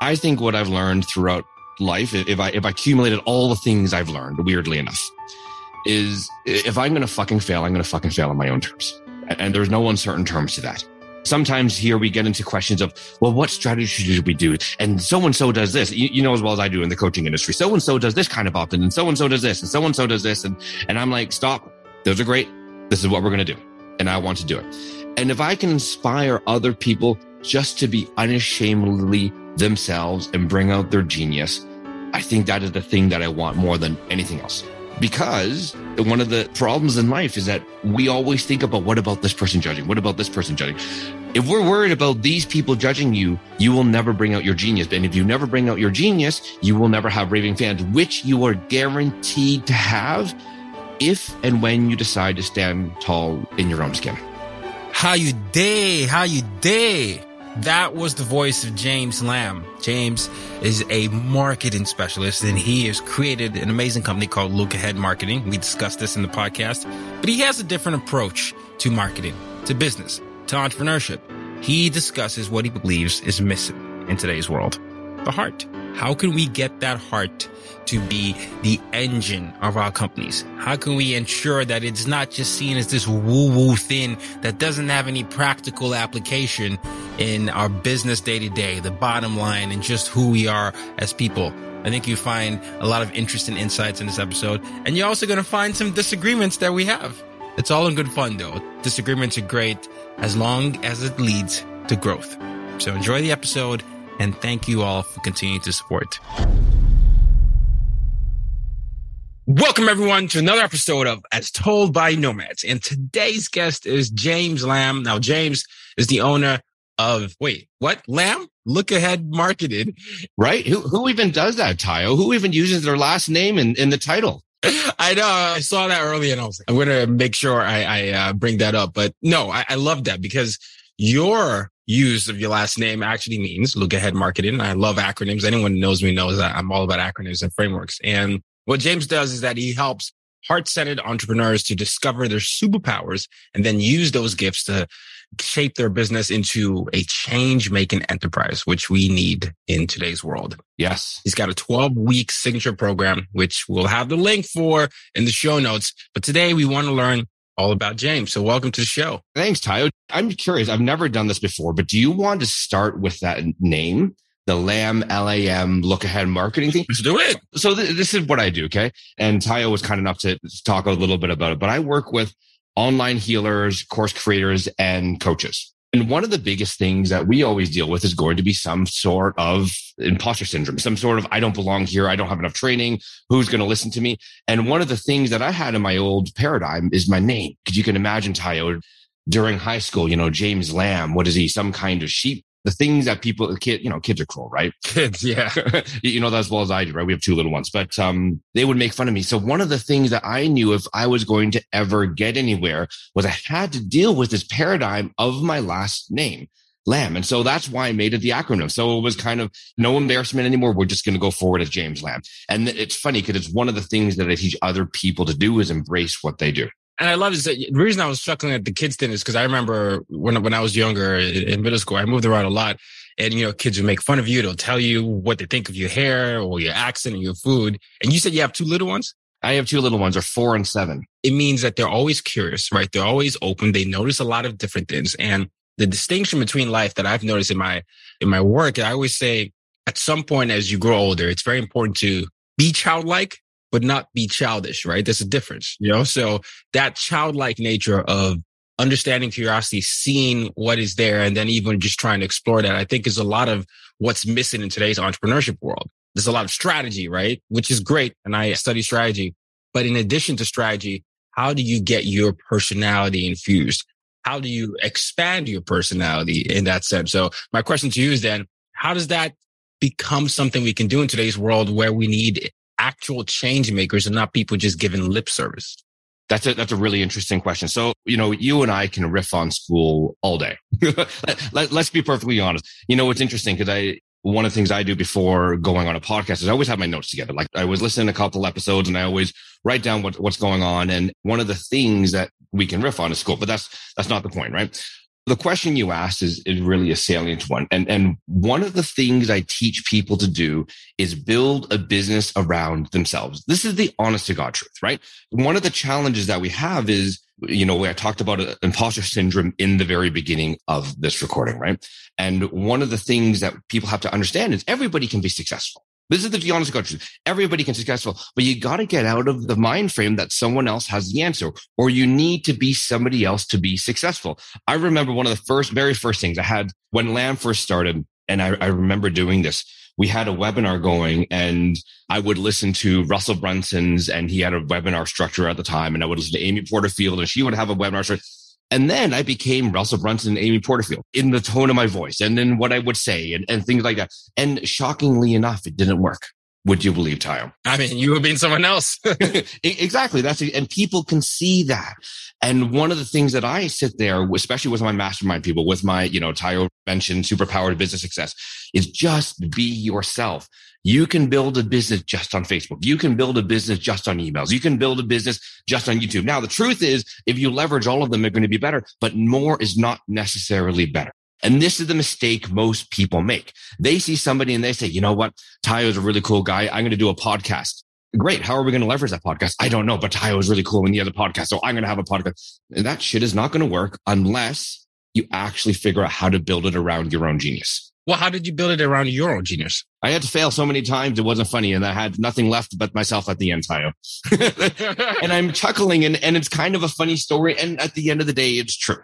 I think what I've learned throughout life, if I if I accumulated all the things I've learned, weirdly enough, is if I'm going to fucking fail, I'm going to fucking fail on my own terms, and there's no uncertain terms to that. Sometimes here we get into questions of, well, what strategy should we do? And so and so does this. You, you, know as well as I do in the coaching industry. So and so does this kind of often, and so and so does this, and so and so does this, and and I'm like, stop. Those are great. This is what we're going to do, and I want to do it. And if I can inspire other people just to be unashamedly themselves and bring out their genius, I think that is the thing that I want more than anything else. Because one of the problems in life is that we always think about what about this person judging? What about this person judging? If we're worried about these people judging you, you will never bring out your genius. And if you never bring out your genius, you will never have raving fans, which you are guaranteed to have if and when you decide to stand tall in your own skin. How you day? How you day? That was the voice of James Lamb. James is a marketing specialist and he has created an amazing company called Look Ahead Marketing. We discussed this in the podcast, but he has a different approach to marketing, to business, to entrepreneurship. He discusses what he believes is missing in today's world. The heart. How can we get that heart to be the engine of our companies? How can we ensure that it's not just seen as this woo woo thing that doesn't have any practical application in our business day to day, the bottom line and just who we are as people? I think you find a lot of interesting insights in this episode and you're also going to find some disagreements that we have. It's all in good fun though. Disagreements are great as long as it leads to growth. So enjoy the episode and thank you all for continuing to support. Welcome everyone to another episode of As Told by Nomads. And today's guest is James Lamb. Now, James is the owner of, wait, what? Lamb? Look Ahead Marketed. Right? Who, who even does that, Tayo? Who even uses their last name in, in the title? I know. I saw that earlier and I was like, I'm to make sure I, I uh, bring that up. But no, I, I love that because your use of your last name actually means look ahead marketing. I love acronyms. Anyone knows me knows that I'm all about acronyms and frameworks. And what James does is that he helps heart centered entrepreneurs to discover their superpowers and then use those gifts to shape their business into a change making enterprise, which we need in today's world. Yes. He's got a 12 week signature program, which we'll have the link for in the show notes. But today we want to learn all about James. So welcome to the show. Thanks, Tayo. I'm curious. I've never done this before, but do you want to start with that name? The LAM, LAM, look ahead marketing thing. Let's do it. So th- this is what I do. Okay. And Tayo was kind enough to talk a little bit about it, but I work with online healers, course creators, and coaches. And one of the biggest things that we always deal with is going to be some sort of imposter syndrome, some sort of, I don't belong here. I don't have enough training. Who's going to listen to me? And one of the things that I had in my old paradigm is my name. Cause you can imagine, Tayo, during high school, you know, James Lamb, what is he? Some kind of sheep the things that people, kid, you know, kids are cruel, right? Kids, yeah. you know that as well as I do, right? We have two little ones, but um, they would make fun of me. So one of the things that I knew if I was going to ever get anywhere was I had to deal with this paradigm of my last name. Lamb. And so that's why I made it the acronym. So it was kind of no embarrassment anymore. We're just going to go forward as James Lamb. And it's funny because it's one of the things that I teach other people to do is embrace what they do and I love is that the reason I was struggling at the kids thing is because I remember when when I was younger in middle school, I moved around a lot, and you know, kids would make fun of you. They'll tell you what they think of your hair or your accent or your food. And you said you have two little ones. I have two little ones, are four and seven. It means that they're always curious, right? They're always open. They notice a lot of different things, and the distinction between life that I've noticed in my, in my work, I always say at some point as you grow older, it's very important to be childlike, but not be childish, right? There's a difference, you know? So that childlike nature of understanding curiosity, seeing what is there, and then even just trying to explore that, I think is a lot of what's missing in today's entrepreneurship world. There's a lot of strategy, right? Which is great. And I study strategy. But in addition to strategy, how do you get your personality infused? How do you expand your personality in that sense? So my question to you is then, how does that become something we can do in today's world where we need actual change makers and not people just giving lip service? That's a, that's a really interesting question. So, you know, you and I can riff on school all day. let, us be perfectly honest. You know, what's interesting because I, one of the things I do before going on a podcast is I always have my notes together. Like I was listening to a couple episodes and I always write down what, what's going on. And one of the things that we can riff on is school, but that's, that's not the point, right? The question you asked is, is really a salient one. And, and one of the things I teach people to do is build a business around themselves. This is the honest to God truth, right? One of the challenges that we have is you know, I talked about uh, imposter syndrome in the very beginning of this recording, right? And one of the things that people have to understand is everybody can be successful. This is the honest God truth. Everybody can be successful, but you got to get out of the mind frame that someone else has the answer or you need to be somebody else to be successful. I remember one of the first, very first things I had when Lamb first started. And I, I remember doing this we had a webinar going and I would listen to Russell Brunson's and he had a webinar structure at the time and I would listen to Amy Porterfield and she would have a webinar structure. And then I became Russell Brunson and Amy Porterfield in the tone of my voice and then what I would say and, and things like that. And shockingly enough, it didn't work. Would you believe, Tayo? I mean, you have been someone else. exactly. That's and people can see that. And one of the things that I sit there, especially with my mastermind people, with my, you know, Tayo mentioned superpowered business success, is just be yourself. You can build a business just on Facebook. You can build a business just on emails. You can build a business just on YouTube. Now, the truth is, if you leverage all of them, they're going to be better, but more is not necessarily better. And this is the mistake most people make. They see somebody and they say, you know what? Tayo is a really cool guy. I'm going to do a podcast. Great. How are we going to leverage that podcast? I don't know, but Tayo is really cool in the other podcast. So I'm going to have a podcast. And that shit is not going to work unless you actually figure out how to build it around your own genius. Well, how did you build it around your own genius? I had to fail so many times. It wasn't funny. And I had nothing left but myself at the end, Tayo. and I'm chuckling and, and it's kind of a funny story. And at the end of the day, it's true.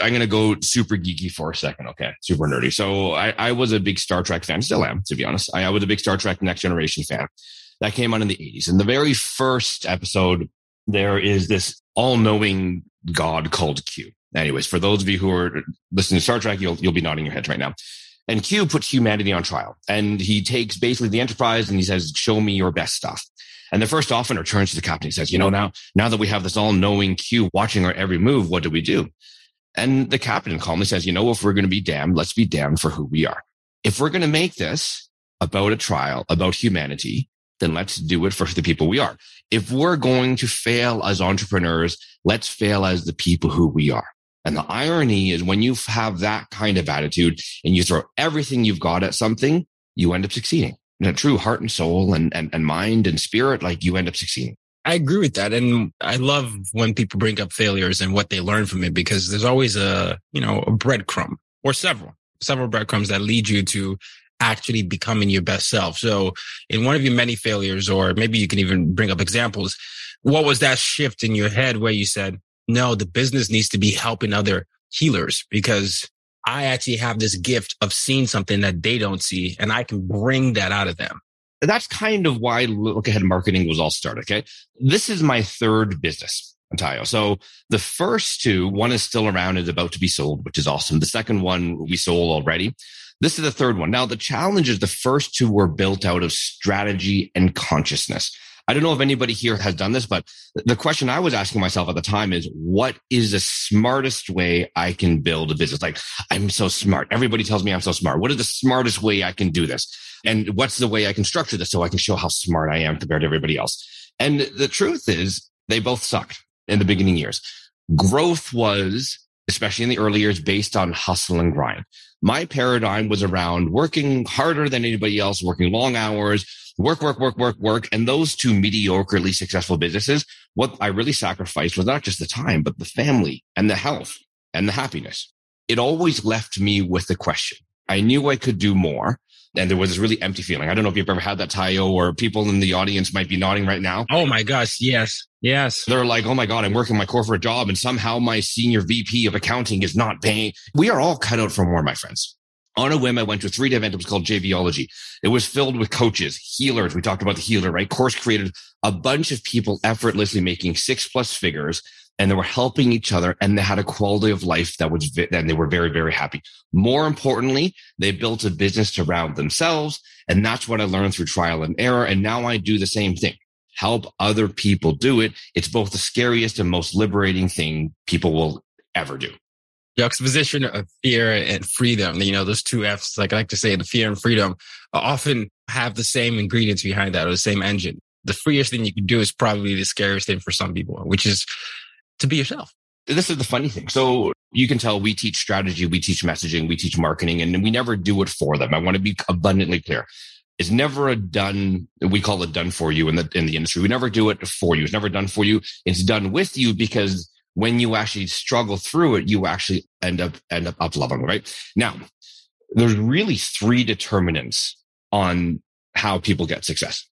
I'm going to go super geeky for a second. Okay. Super nerdy. So I, I, was a big Star Trek fan, still am, to be honest. I, I was a big Star Trek Next Generation fan that came out in the 80s. In the very first episode, there is this all knowing God called Q. Anyways, for those of you who are listening to Star Trek, you'll, you'll be nodding your heads right now. And Q puts humanity on trial and he takes basically the enterprise and he says, show me your best stuff. And the first officer turns to the captain and says, you know, now, now that we have this all knowing Q watching our every move, what do we do? And the captain calmly says, you know, if we're going to be damned, let's be damned for who we are. If we're going to make this about a trial, about humanity, then let's do it for the people we are. If we're going to fail as entrepreneurs, let's fail as the people who we are. And the irony is when you have that kind of attitude and you throw everything you've got at something, you end up succeeding. In a true heart and soul and, and, and mind and spirit, like you end up succeeding. I agree with that. And I love when people bring up failures and what they learn from it because there's always a, you know, a breadcrumb or several, several breadcrumbs that lead you to actually becoming your best self. So in one of your many failures, or maybe you can even bring up examples, what was that shift in your head where you said, no, the business needs to be helping other healers because I actually have this gift of seeing something that they don't see and I can bring that out of them that's kind of why look ahead marketing was all started. Okay. This is my third business. Tayo. So the first two, one is still around and about to be sold, which is awesome. The second one we sold already. This is the third one. Now the challenge is the first two were built out of strategy and consciousness. I don't know if anybody here has done this, but the question I was asking myself at the time is what is the smartest way I can build a business? Like I'm so smart. Everybody tells me I'm so smart. What is the smartest way I can do this? And what's the way I can structure this so I can show how smart I am compared to everybody else? And the truth is they both sucked in the beginning years. Growth was, especially in the early years, based on hustle and grind. My paradigm was around working harder than anybody else, working long hours, work, work, work, work, work. And those two mediocrely successful businesses, what I really sacrificed was not just the time, but the family and the health and the happiness. it always left me with the question. I knew I could do more. And there was this really empty feeling. I don't know if you've ever had that, Tayo, or people in the audience might be nodding right now. Oh my gosh. Yes. Yes. They're like, oh my God, I'm working my corporate job and somehow my senior VP of accounting is not paying. We are all cut out for more, my friends. On a whim, I went to a three day event. It was called JVology. It was filled with coaches, healers. We talked about the healer, right? Course created a bunch of people effortlessly making six plus figures and they were helping each other and they had a quality of life that was, and they were very, very happy. More importantly, they built a business around themselves. And that's what I learned through trial and error. And now I do the same thing. Help other people do it. It's both the scariest and most liberating thing people will ever do. Juxtaposition of fear and freedom. You know, those two F's, like I like to say, the fear and freedom uh, often have the same ingredients behind that or the same engine. The freest thing you can do is probably the scariest thing for some people, which is to be yourself. This is the funny thing. So you can tell we teach strategy, we teach messaging, we teach marketing, and we never do it for them. I want to be abundantly clear. It's never a done. We call it done for you in the in the industry. We never do it for you. It's never done for you. It's done with you because when you actually struggle through it, you actually end up end up up leveling. Right now, there's really three determinants on how people get success.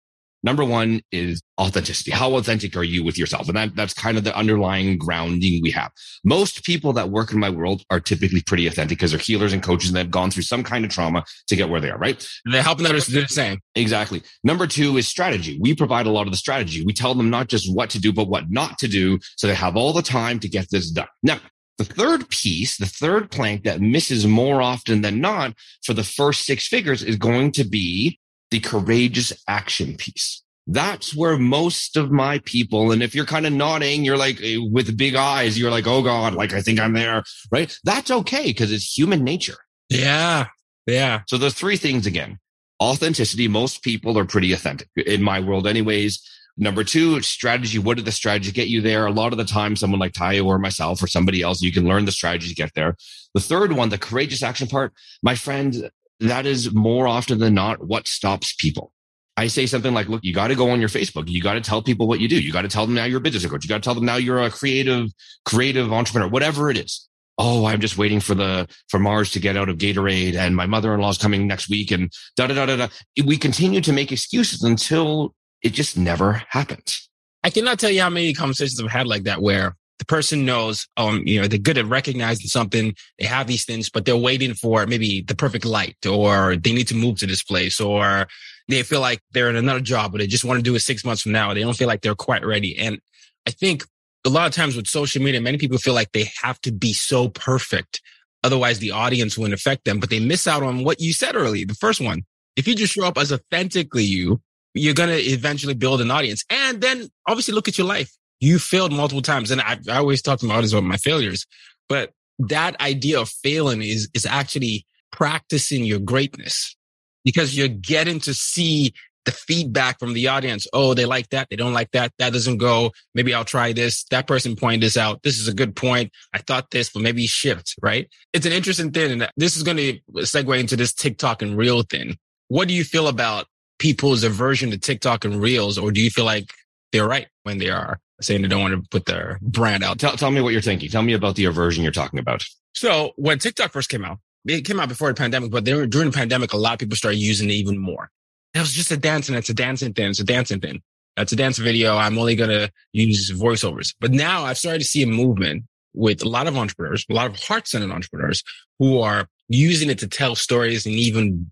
Number one is authenticity. How authentic are you with yourself? And that, that's kind of the underlying grounding we have. Most people that work in my world are typically pretty authentic because they're healers and coaches and they've gone through some kind of trauma to get where they are, right? They're helping others to do the same. Exactly. Number two is strategy. We provide a lot of the strategy. We tell them not just what to do, but what not to do. So they have all the time to get this done. Now, the third piece, the third plank that misses more often than not for the first six figures is going to be the courageous action piece. That's where most of my people, and if you're kind of nodding, you're like eh, with big eyes, you're like, oh God, like I think I'm there, right? That's okay because it's human nature. Yeah. Yeah. So there's three things again. Authenticity. Most people are pretty authentic in my world anyways. Number two, strategy. What did the strategy get you there? A lot of the time, someone like Tayo or myself or somebody else, you can learn the strategy to get there. The third one, the courageous action part, my friend, that is more often than not what stops people. I say something like, look, you got to go on your Facebook. You got to tell people what you do. You got to tell them now you're a business coach. You got to tell them now you're a creative, creative entrepreneur, whatever it is. Oh, I'm just waiting for the, for Mars to get out of retrograde and my mother-in-law is coming next week and da, da, da, da, da. We continue to make excuses until it just never happens. I cannot tell you how many conversations I've had like that where person knows, um, you know, they're good at recognizing something. They have these things, but they're waiting for maybe the perfect light or they need to move to this place or they feel like they're in another job, but they just want to do it six months from now. They don't feel like they're quite ready. And I think a lot of times with social media, many people feel like they have to be so perfect. Otherwise the audience wouldn't affect them, but they miss out on what you said early, The first one, if you just show up as authentically you, you're going to eventually build an audience. And then obviously look at your life you failed multiple times. And I, I always talk to my audience about my failures, but that idea of failing is, is actually practicing your greatness because you're getting to see the feedback from the audience. Oh, they like that. They don't like that. That doesn't go. Maybe I'll try this. That person pointed this out. This is a good point. I thought this, but maybe shift, right? It's an interesting thing. And this is going to segue into this TikTok and reel thing. What do you feel about people's aversion to TikTok and reels? Or do you feel like they're right when they are saying they don't want to put their brand out. Tell, tell me what you're thinking. Tell me about the aversion you're talking about. So when TikTok first came out, it came out before the pandemic, but during the pandemic, a lot of people started using it even more. It was just a dancing. It's a dancing thing. It's a dancing thing. That's a dance video. I'm only going to use voiceovers. But now I've started to see a movement with a lot of entrepreneurs, a lot of heart centered entrepreneurs who are using it to tell stories and even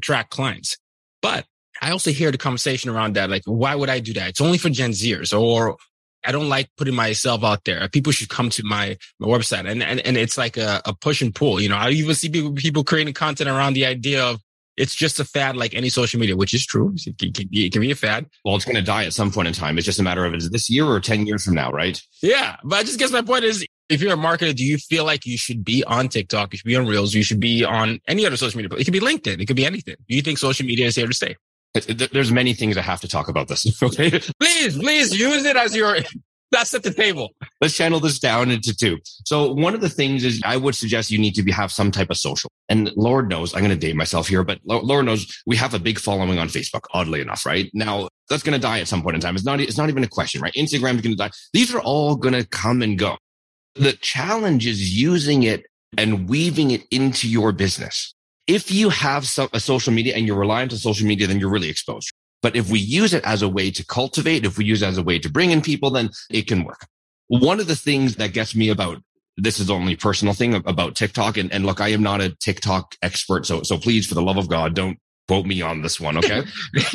track clients. But I also hear the conversation around that. Like, why would I do that? It's only for Gen Zers or I don't like putting myself out there. People should come to my, my website and, and, and it's like a, a push and pull. You know, I even see people, people creating content around the idea of it's just a fad like any social media, which is true. It can, it can be a fad. Well, it's going to die at some point in time. It's just a matter of is this year or 10 years from now, right? Yeah. But I just guess my point is if you're a marketer, do you feel like you should be on TikTok? You should be on Reels. You should be on any other social media. It could be LinkedIn. It could be anything. Do you think social media is here to stay? There's many things I have to talk about this. Okay. please, please use it as your that's at the table. Let's channel this down into two. So one of the things is I would suggest you need to be, have some type of social. And Lord knows, I'm going to date myself here, but Lord knows we have a big following on Facebook, oddly enough, right? Now that's going to die at some point in time. It's not, it's not even a question, right? Instagram is going to die. These are all going to come and go. The challenge is using it and weaving it into your business. If you have some, a social media and you're reliant on social media, then you're really exposed. But if we use it as a way to cultivate, if we use it as a way to bring in people, then it can work. One of the things that gets me about this is only personal thing about TikTok. And, and look, I am not a TikTok expert. So, so please, for the love of God, don't quote me on this one. Okay.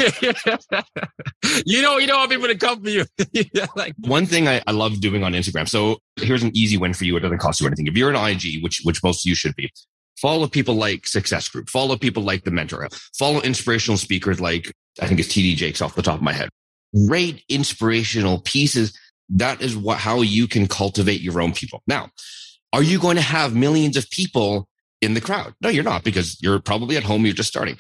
you know, you don't want people to come for you. like one thing I, I love doing on Instagram. So here's an easy win for you. It doesn't cost you anything. If you're an IG, which, which most of you should be, follow people like Success Group, follow people like the mentor, follow inspirational speakers like I think it's TD Jakes off the top of my head. Great inspirational pieces that is what, how you can cultivate your own people. Now, are you going to have millions of people in the crowd? No, you're not because you're probably at home. You're just starting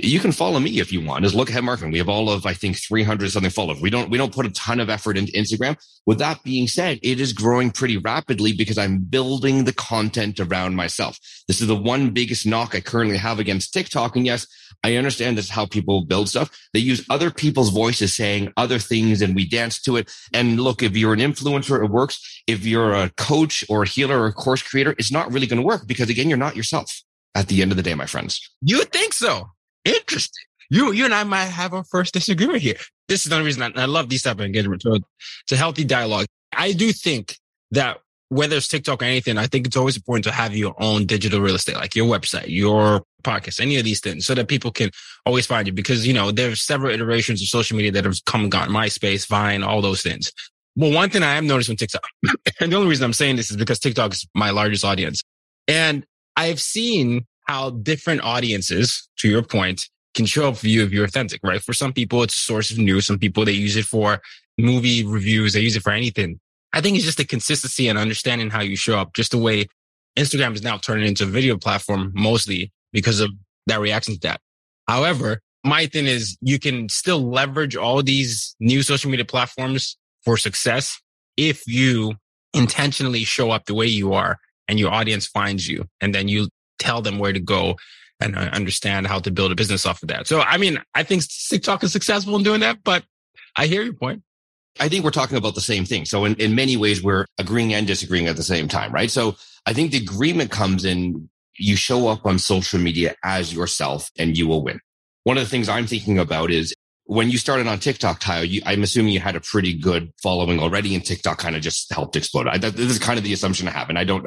you can follow me if you want. Just look ahead marketing. We have all of, I think, 300 something followers. We don't, we don't put a ton of effort into Instagram. With that being said, it is growing pretty rapidly because I'm building the content around myself. This is the one biggest knock I currently have against TikTok. And yes, I understand that's how people build stuff. They use other people's voices saying other things and we dance to it. And look, if you're an influencer, it works. If you're a coach or a healer or a course creator, it's not really going to work because again, you're not yourself at the end of the day, my friends. You think so? Interesting. You, you and I might have our first disagreement here. This is another reason I, I love these type of engagement. So it's a healthy dialogue. I do think that whether it's TikTok or anything, I think it's always important to have your own digital real estate, like your website, your podcast, any of these things, so that people can always find you. Because, you know, there's several iterations of social media that have come and gone, MySpace, Vine, all those things. Well, one thing I have noticed on TikTok, and the only reason I'm saying this is because TikTok is my largest audience. And I've seen how different audiences, to your point, can show up for you if you're authentic, right? For some people, it's a source of news. Some people, they use it for movie reviews. They use it for anything. I think it's just the consistency and understanding how you show up, just the way Instagram is now turning into a video platform mostly because of that reaction to that. However, my thing is you can still leverage all these new social media platforms for success if you intentionally show up the way you are and your audience finds you and then you tell them where to go and uh, understand how to build a business off of that. So, I mean, I think TikTok is successful in doing that, but I hear your point. I think we're talking about the same thing. So in, in many ways, we're agreeing and disagreeing at the same time, right? So I think the agreement comes in you show up on social media as yourself and you will win. One of the things I'm thinking about is when you started on TikTok, you, I'm assuming you had a pretty good following already and TikTok kind of just helped explode. I, this is kind of the assumption I have. And I don't,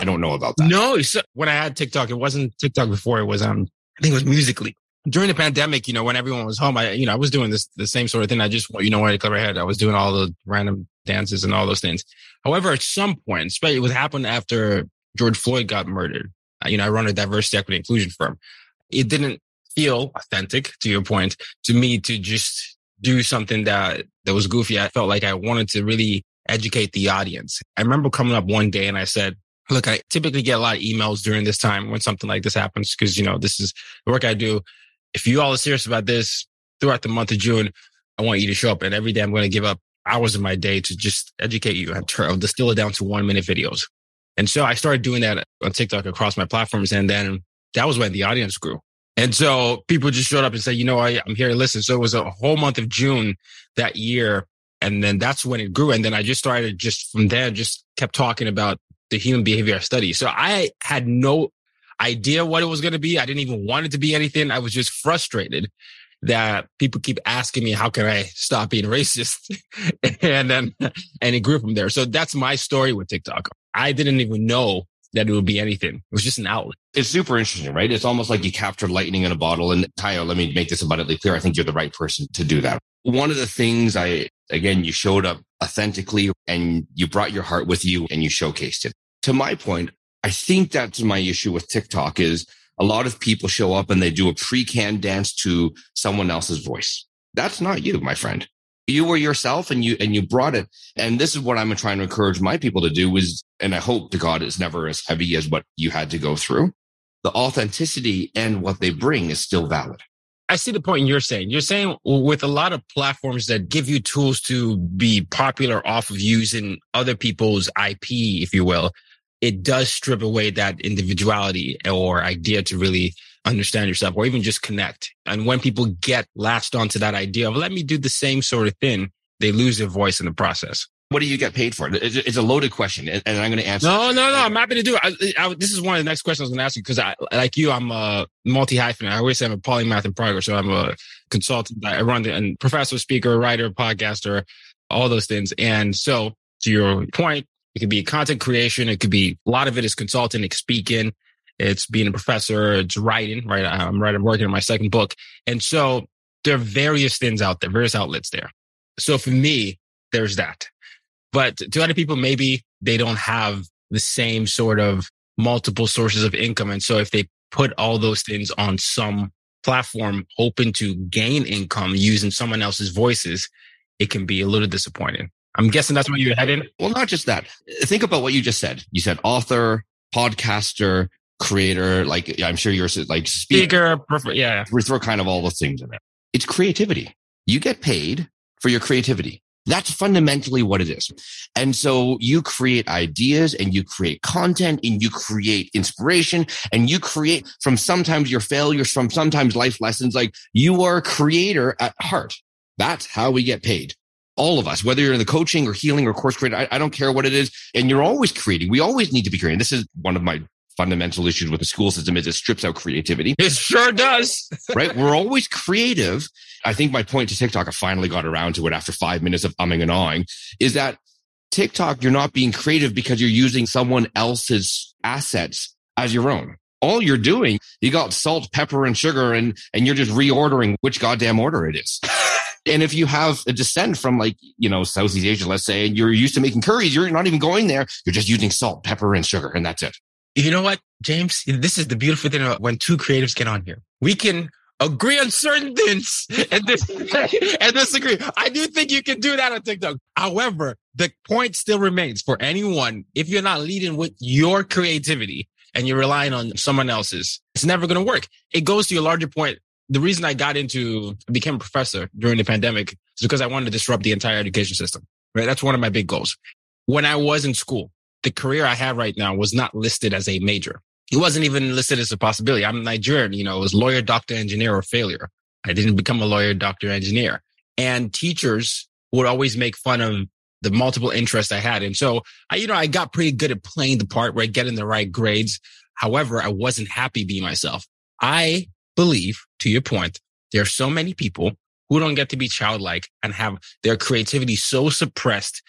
I don't know about that. No, so when I had TikTok, it wasn't TikTok before. It was um, I think it was Musical.ly. During the pandemic, you know, when everyone was home, I, you know, I was doing this the same sort of thing. I just, you know, wanted to cover my head. I was doing all the random dances and all those things. However, at some point, especially it was happened after George Floyd got murdered. Uh, you know, I run a diversity, equity, inclusion firm. It didn't feel authentic, to your point, to me to just do something that that was goofy. I felt like I wanted to really educate the audience. I remember coming up one day and I said, look, I typically get a lot of emails during this time when something like this happens because, you know, this is the work I do. If you all are serious about this throughout the month of June, I want you to show up. And every day I'm going to give up hours of my day to just educate you. I'll uh, distill it down to one minute videos. And so I started doing that on TikTok across my platforms. And then that was when the audience grew. And so people just showed up and said, you know, I, I'm here to listen. So it was a whole month of June that year. And then that's when it grew. And then I just started just from there, just kept talking about the human behavior study. So I had no idea what it was going to be. I didn't even want it to be anything. I was just frustrated that people keep asking me, how can I stop being racist? and then, and it grew from there. So that's my story with TikTok. I didn't even know that it would be anything. It was just an outlet. It's super interesting, right? It's almost like you captured lightning in a bottle. And Tayo, let me make this abundantly clear. I think you're the right person to do that. One of the things I, again, you showed up authentically and you brought your heart with you and you showcased it. To my point, I think that's my issue with TikTok is a lot of people show up and they do a pre-canned dance to someone else's voice. That's not you, my friend. You were yourself and you, and you brought it. And this is what I'm trying to encourage my people to do is, and I hope to God it's never as heavy as what you had to go through. The authenticity and what they bring is still valid. I see the point you're saying. You're saying with a lot of platforms that give you tools to be popular off of using other people's IP, if you will, it does strip away that individuality or idea to really understand yourself or even just connect. And when people get latched onto that idea of let me do the same sort of thing, they lose their voice in the process. What do you get paid for? It's a loaded question, and I'm going to answer. No, no, no. I'm happy to do it. I, I, this is one of the next questions I was going to ask you because I, like you, I'm a multi hyphen. I always say I'm a polymath in progress. So I'm a consultant. I run the and professor, speaker, writer, podcaster, all those things. And so to your point, it could be content creation. It could be a lot of it is consulting, it's speaking, it's being a professor, it's writing, right? I'm writing, working on my second book. And so there are various things out there, various outlets there. So for me, there's that. But to other people, maybe they don't have the same sort of multiple sources of income. And so if they put all those things on some platform, hoping to gain income using someone else's voices, it can be a little disappointing. I'm guessing that's where you're heading. Well, not just that. Think about what you just said. You said author, podcaster, creator. Like I'm sure you're like speaker. speaker yeah. We throw kind of all the things in there. It's creativity. You get paid for your creativity. That's fundamentally what it is. And so you create ideas and you create content and you create inspiration and you create from sometimes your failures, from sometimes life lessons. Like you are a creator at heart. That's how we get paid all of us, whether you're in the coaching or healing or course creator, I, I don't care what it is. And you're always creating. We always need to be creating. This is one of my fundamental issues with the school system is it strips out creativity. It sure does. right? We're always creative. I think my point to TikTok, I finally got around to it after five minutes of umming and awing, is that TikTok, you're not being creative because you're using someone else's assets as your own. All you're doing, you got salt, pepper, and sugar, and, and you're just reordering which goddamn order it is. And if you have a descent from like, you know, Southeast Asia, let's say, and you're used to making curries, you're not even going there. You're just using salt, pepper, and sugar, and that's it. You know what, James? This is the beautiful thing when two creatives get on here. We can agree on certain things and, this, and disagree. I do think you can do that on TikTok. However, the point still remains for anyone. If you're not leading with your creativity and you're relying on someone else's, it's never going to work. It goes to your larger point the reason I got into became a professor during the pandemic is because I wanted to disrupt the entire education system. Right. That's one of my big goals. When I was in school, the career I have right now was not listed as a major. It wasn't even listed as a possibility. I'm Nigerian, you know, it was lawyer, doctor, engineer, or failure. I didn't become a lawyer, doctor, engineer. And teachers would always make fun of the multiple interests I had. And so I, you know, I got pretty good at playing the part, right? Getting the right grades. However, I wasn't happy being myself. I believe, to your point, there are so many people who don't get to be childlike and have their creativity so suppressed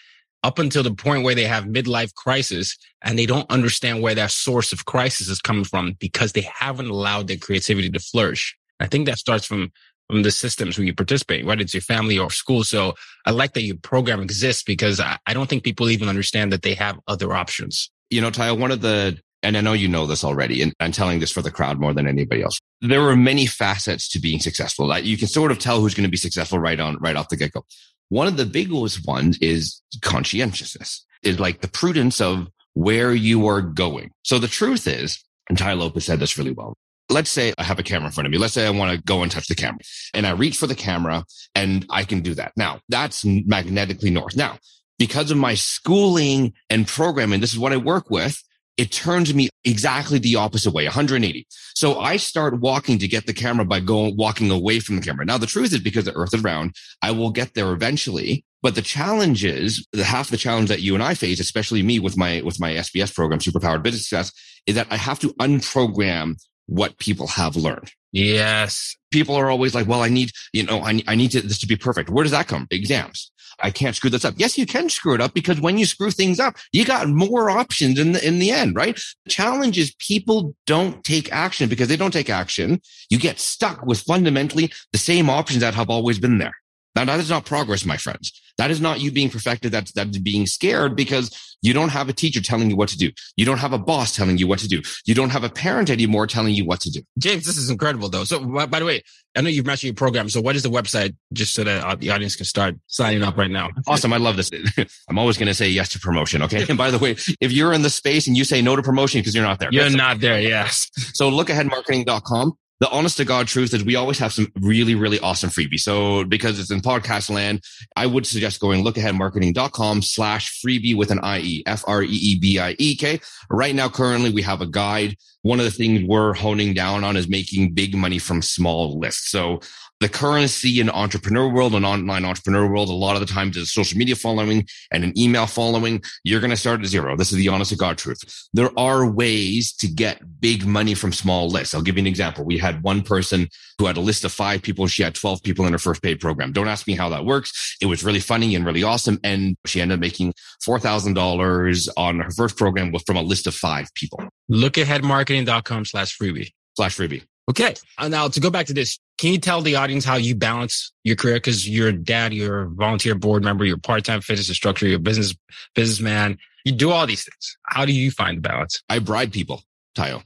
up until the point where they have midlife crisis and they don't understand where that source of crisis is coming from because they haven't allowed their creativity to flourish. I think that starts from from the systems where you participate, whether it's your family or school. So I like that your program exists because I, I don't think people even understand that they have other options. You know, Tayo, one of the and I know you know this already, and I'm telling this for the crowd more than anybody else. There are many facets to being successful. Like you can sort of tell who's going to be successful right on, right off the get go. One of the biggest ones is conscientiousness, is like the prudence of where you are going. So the truth is, and Tai Lopez said this really well. Let's say I have a camera in front of me. Let's say I want to go and touch the camera and I reach for the camera and I can do that. Now that's magnetically north. Now, because of my schooling and programming, this is what I work with it turns me exactly the opposite way, 180. So I start walking to get the camera by going, walking away from the camera. Now, the truth is because the earth is round, I will get there eventually. But the challenge is the half the challenge that you and I face, especially me with my, with my SBS program, Superpowered Business Success, is that I have to unprogram what people have learned. Yes. People are always like, well, I need, you know, I, I need to, this to be perfect. Where does that come? Exams. I can't screw this up. Yes, you can screw it up because when you screw things up, you got more options in the, in the end, right? The challenge is people don't take action because they don't take action. You get stuck with fundamentally the same options that have always been there. Now, that is not progress, my friends. That is not you being perfected. That's, that's being scared because you don't have a teacher telling you what to do. You don't have a boss telling you what to do. You don't have a parent anymore telling you what to do. James, this is incredible though. So by the way, I know you've mentioned your program. So what is the website just so that uh, the audience can start signing up right now? Awesome. I love this. I'm always going to say yes to promotion. Okay. And by the way, if you're in the space and you say no to promotion because you're not there, you're not there. Yes. So lookaheadmarketing.com the honest to God truth is we always have some really, really awesome freebies. So because it's in podcast land, I would suggest going lookaheadmarketing.com slash freebie with an IE, F-R-E-E-B-I-E-K. Right now, currently we have a guide. One of the things we're honing down on is making big money from small lists. So the currency in entrepreneur world and online entrepreneur world, a lot of the times is social media following and an email following. You're going to start at zero. This is the honest to God truth. There are ways to get big money from small lists. I'll give you an example. We had one person who had a list of five people. She had 12 people in her first paid program. Don't ask me how that works. It was really funny and really awesome. And she ended up making $4,000 on her first program from a list of five people. Lookaheadmarketing.com slash freebie. Slash freebie. Okay. Uh, now to go back to this, can you tell the audience how you balance your career? Cause you're a dad, you're a volunteer board member, you're part-time fitness instructor, you're a business businessman. You do all these things. How do you find the balance? I bribe people. Tayo.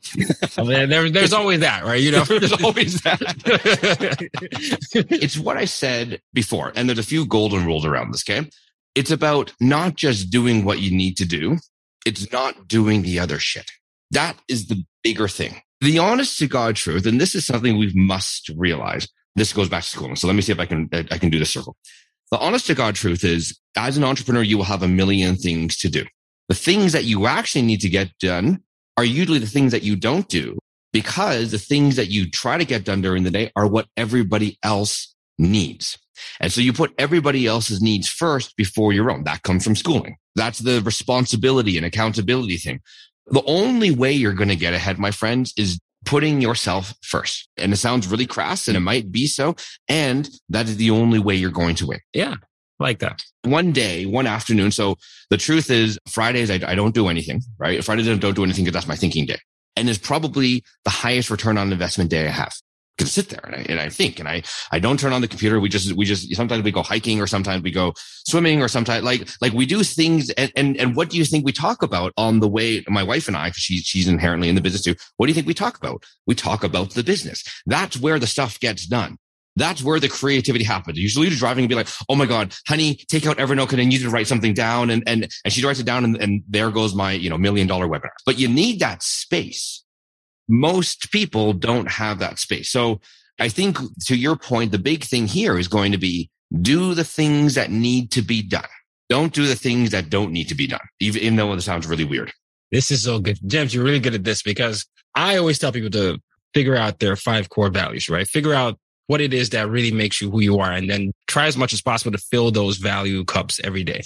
there, there's always that, right? You know, there's always that. it's what I said before. And there's a few golden rules around this. Okay. It's about not just doing what you need to do. It's not doing the other shit. That is the bigger thing the honest to God truth, and this is something we must realize. This goes back to schooling. So let me see if I can, uh, I can do the circle. The honest to God truth is as an entrepreneur, you will have a million things to do. The things that you actually need to get done are usually the things that you don't do because the things that you try to get done during the day are what everybody else needs. And so you put everybody else's needs first before your own. That comes from schooling. That's the responsibility and accountability thing. The only way you're going to get ahead, my friends, is putting yourself first. And it sounds really crass and it mm. might be so. And that is the only way you're going to win. Yeah. Like that. One day, one afternoon. So the truth is Fridays, I, I don't do anything, right? Fridays, I don't do anything because that's my thinking day. And it's probably the highest return on investment day I have can sit there and I, and I think and I, I don't turn on the computer. We just, we just, sometimes we go hiking or sometimes we go swimming or sometimes like, like we do things. And, and, and what do you think we talk about on the way? My wife and I, cause she's, she's inherently in the business too. What do you think we talk about? We talk about the business. That's where the stuff gets done. That's where the creativity happens. Usually you're driving and be like, Oh my God, honey, take out Evernote and I need to write something down. And, and, and she writes it down and, and there goes my, you know, million dollar webinar. But you need that space most people don't have that space. So I think to your point, the big thing here is going to be do the things that need to be done. Don't do the things that don't need to be done, even, though it sounds really weird. This is so good. James, you're really good at this because I always tell people to figure out their five core values, right? Figure out what it is that really makes you who you are and then try as much as possible to fill those value cups every day.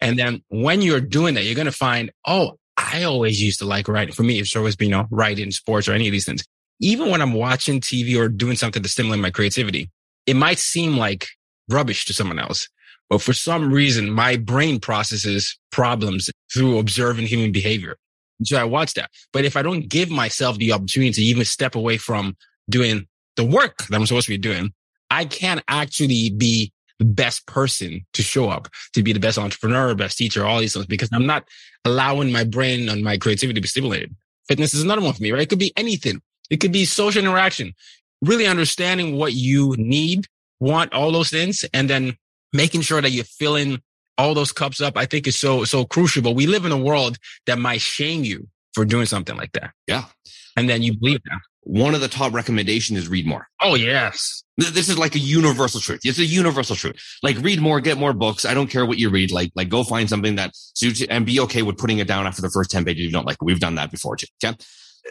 And then when you're doing that, you're going to find, oh, I always used to like writing. For me, it's always been, you know, writing, sports, or any of these things. Even when I'm watching TV or doing something to stimulate my creativity, it might seem like rubbish to someone else. But for some reason, my brain processes problems through observing human behavior. So I watch that. But if I don't give myself the opportunity to even step away from doing the work that I'm supposed to be doing, I can't actually be the best person to show up, to be the best entrepreneur, best teacher, all these things, because I'm not allowing my brain and my creativity to be stimulated. Fitness is another one for me, right? It could be anything. It could be social interaction, really understanding what you need, want, all those things, and then making sure that you're filling all those cups up. I think is so, so crucial. But we live in a world that might shame you for doing something like that. Yeah. And then you believe that one of the top recommendations is read more. Oh, yes. This is like a universal truth. It's a universal truth. Like read more, get more books. I don't care what you read. Like, like go find something that suits you and be okay with putting it down after the first 10 pages you don't like. We've done that before too. Okay.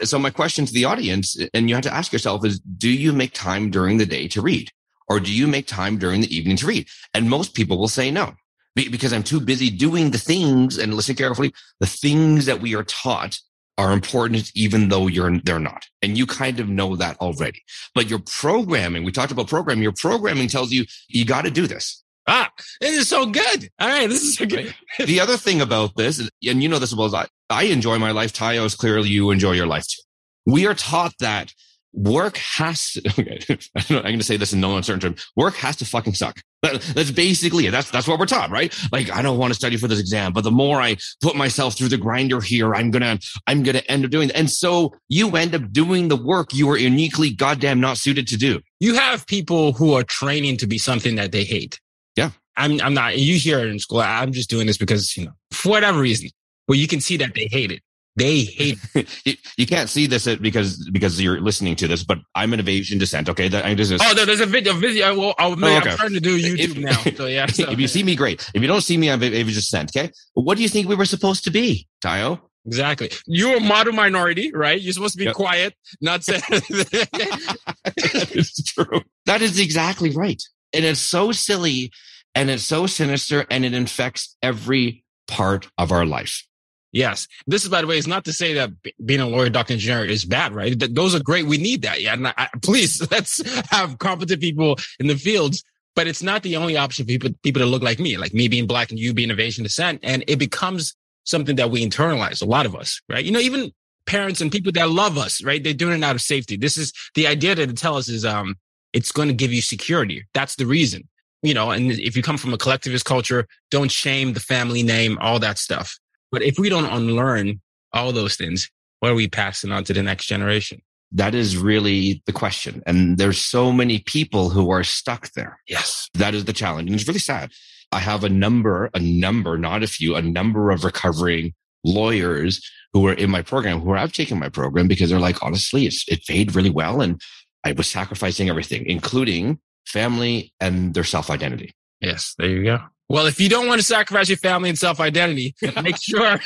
So my question to the audience, and you have to ask yourself is, do you make time during the day to read? Or do you make time during the evening to read? And most people will say no, because I'm too busy doing the things and listen carefully, the things that we are taught are important even though you're they're not. And you kind of know that already. But your programming we talked about programming your programming tells you you got to do this. Ah this is so good. All right this is so good. The other thing about this and you know this as well as i i enjoy my life. Tayo is clearly you enjoy your life too. We are taught that work has to, okay, I'm going to say this in no uncertain terms. Work has to fucking suck. That, that's basically it. That's, that's what we're taught, right? Like, I don't want to study for this exam, but the more I put myself through the grinder here, I'm going to, I'm going to end up doing it. And so you end up doing the work you are uniquely goddamn not suited to do. You have people who are training to be something that they hate. Yeah. I'm, I'm not, you hear it in school. I'm just doing this because, you know, for whatever reason, but you can see that they hate it. They hate. you, you, can't see this uh, because because you're listening to this, but I'm an of Asian descent. Okay, that I'm just. Oh, no, there's a video. Video. Well, oh, man, oh, okay. I'm starting to do YouTube if, now. So yeah. So, if you see me, great. If you don't see me, I'm of Asian descent. Okay. What do you think we were supposed to be, Tayo? Exactly. You're a model minority, right? You're supposed to be yep. quiet, not say. that is true. That is exactly right, and it's so silly, and it's so sinister, and it infects every part of our life. Yes. This is, by the way, it's not to say that being a lawyer, doctor, engineer is bad, right? Those are great. We need that. Yeah. I, please, let's have competent people in the fields. But it's not the only option for people, people to look like me, like me being black and you being of Asian descent. And it becomes something that we internalize, a lot of us, right? You know, even parents and people that love us, right? They're doing it out of safety. This is the idea that they tell us is, um, it's going to give you security. That's the reason, you know, and if you come from a collectivist culture, don't shame the family name, all that stuff. But if we don't unlearn all those things, what are we passing on to the next generation? That is really the question. And there's so many people who are stuck there. Yes. That is the challenge. And it's really sad. I have a number, a number, not a few, a number of recovering lawyers who are in my program who have taken my program because they're like, honestly, it's, it paid really well. And I was sacrificing everything, including family and their self identity. Yes. There you go. Well, if you don't want to sacrifice your family and self identity, make sure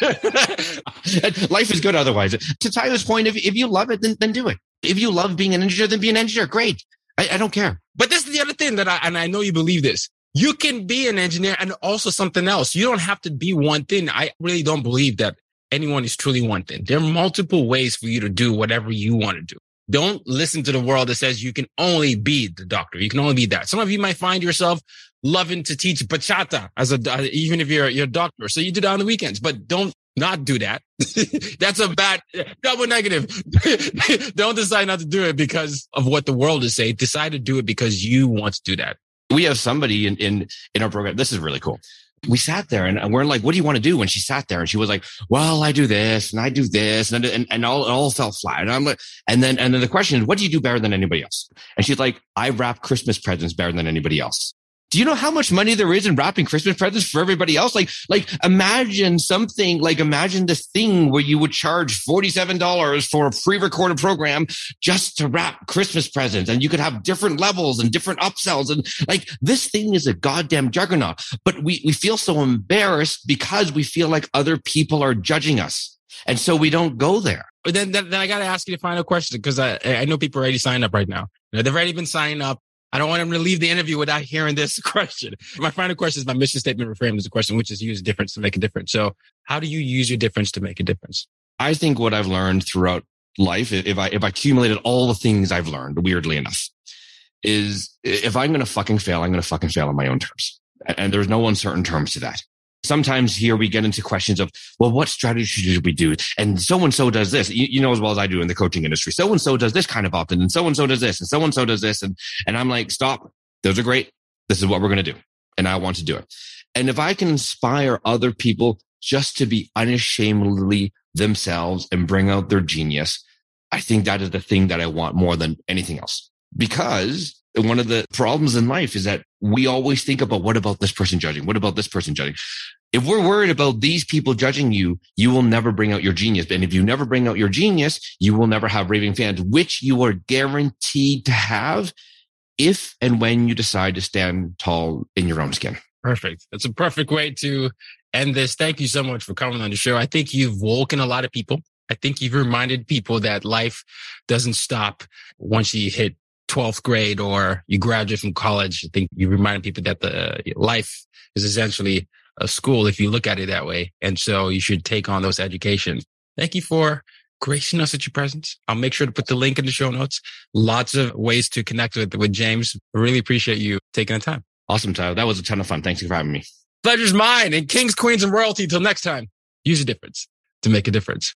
life is good otherwise. To Tayo's point, if, if you love it, then, then do it. If you love being an engineer, then be an engineer. Great. I, I don't care. But this is the other thing that I, and I know you believe this. You can be an engineer and also something else. You don't have to be one thing. I really don't believe that anyone is truly one thing. There are multiple ways for you to do whatever you want to do. Don't listen to the world that says you can only be the doctor. You can only be that. Some of you might find yourself loving to teach bachata as a, uh, even if you're, you're a doctor. So you do that on the weekends, but don't not do that. That's a bad double negative. don't decide not to do it because of what the world is saying. Decide to do it because you want to do that. We have somebody in, in, in our program. This is really cool we sat there and we're like, what do you want to do? When she sat there and she was like, well, I do this and I do this and, and, and all, it all fell flat. And I'm like, and then, and then the question is, what do you do better than anybody else? And she's like, I wrap Christmas presents better than anybody else do you know how much money there is in wrapping Christmas presents for everybody else? Like, like imagine something like imagine this thing where you would charge $47 for a pre-recorded program just to wrap Christmas presents and you could have different levels and different upsells. And like this thing is a goddamn juggernaut, but we, we feel so embarrassed because we feel like other people are judging us. And so we don't go there. Then, then, then I got to ask you the final question because I, I know people are already signed up right now. They've already been signing up. I don't want him to leave the interview without hearing this question. My final question is my mission statement reframed as a question, which is use difference to make a difference. So how do you use your difference to make a difference? I think what I've learned throughout life, if I, if I accumulated all the things I've learned, weirdly enough, is if I'm going to fucking fail, I'm going to fucking fail on my own terms. And there's no uncertain terms to that sometimes here we get into questions of, well, what strategy should we do? And so and so does this, you, you, know, as well as I do in the coaching industry. So and so does this kind of often and so and so does this and so and so does this. And, and I'm like, stop. Those are great. This is what we're going to do. And I want to do it. And if I can inspire other people just to be unashamedly themselves and bring out their genius, I think that is the thing that I want more than anything else because one of the problems in life is that we always think about what about this person judging? What about this person judging? If we're worried about these people judging you, you will never bring out your genius. And if you never bring out your genius, you will never have raving fans, which you are guaranteed to have if and when you decide to stand tall in your own skin. Perfect. That's a perfect way to end this. Thank you so much for coming on the show. I think you've woken a lot of people. I think you've reminded people that life doesn't stop once you hit 12th grade or you graduate from college. I think you remind people that the life is essentially a school if you look at it that way. And so you should take on those education Thank you for gracing us with your presence. I'll make sure to put the link in the show notes. Lots of ways to connect with, with James. I really appreciate you taking the time. Awesome, Tayo. That was a ton of fun. Thanks for having me. Pleasure's mine and kings, queens, and royalty. Until next time, use a difference to make a difference.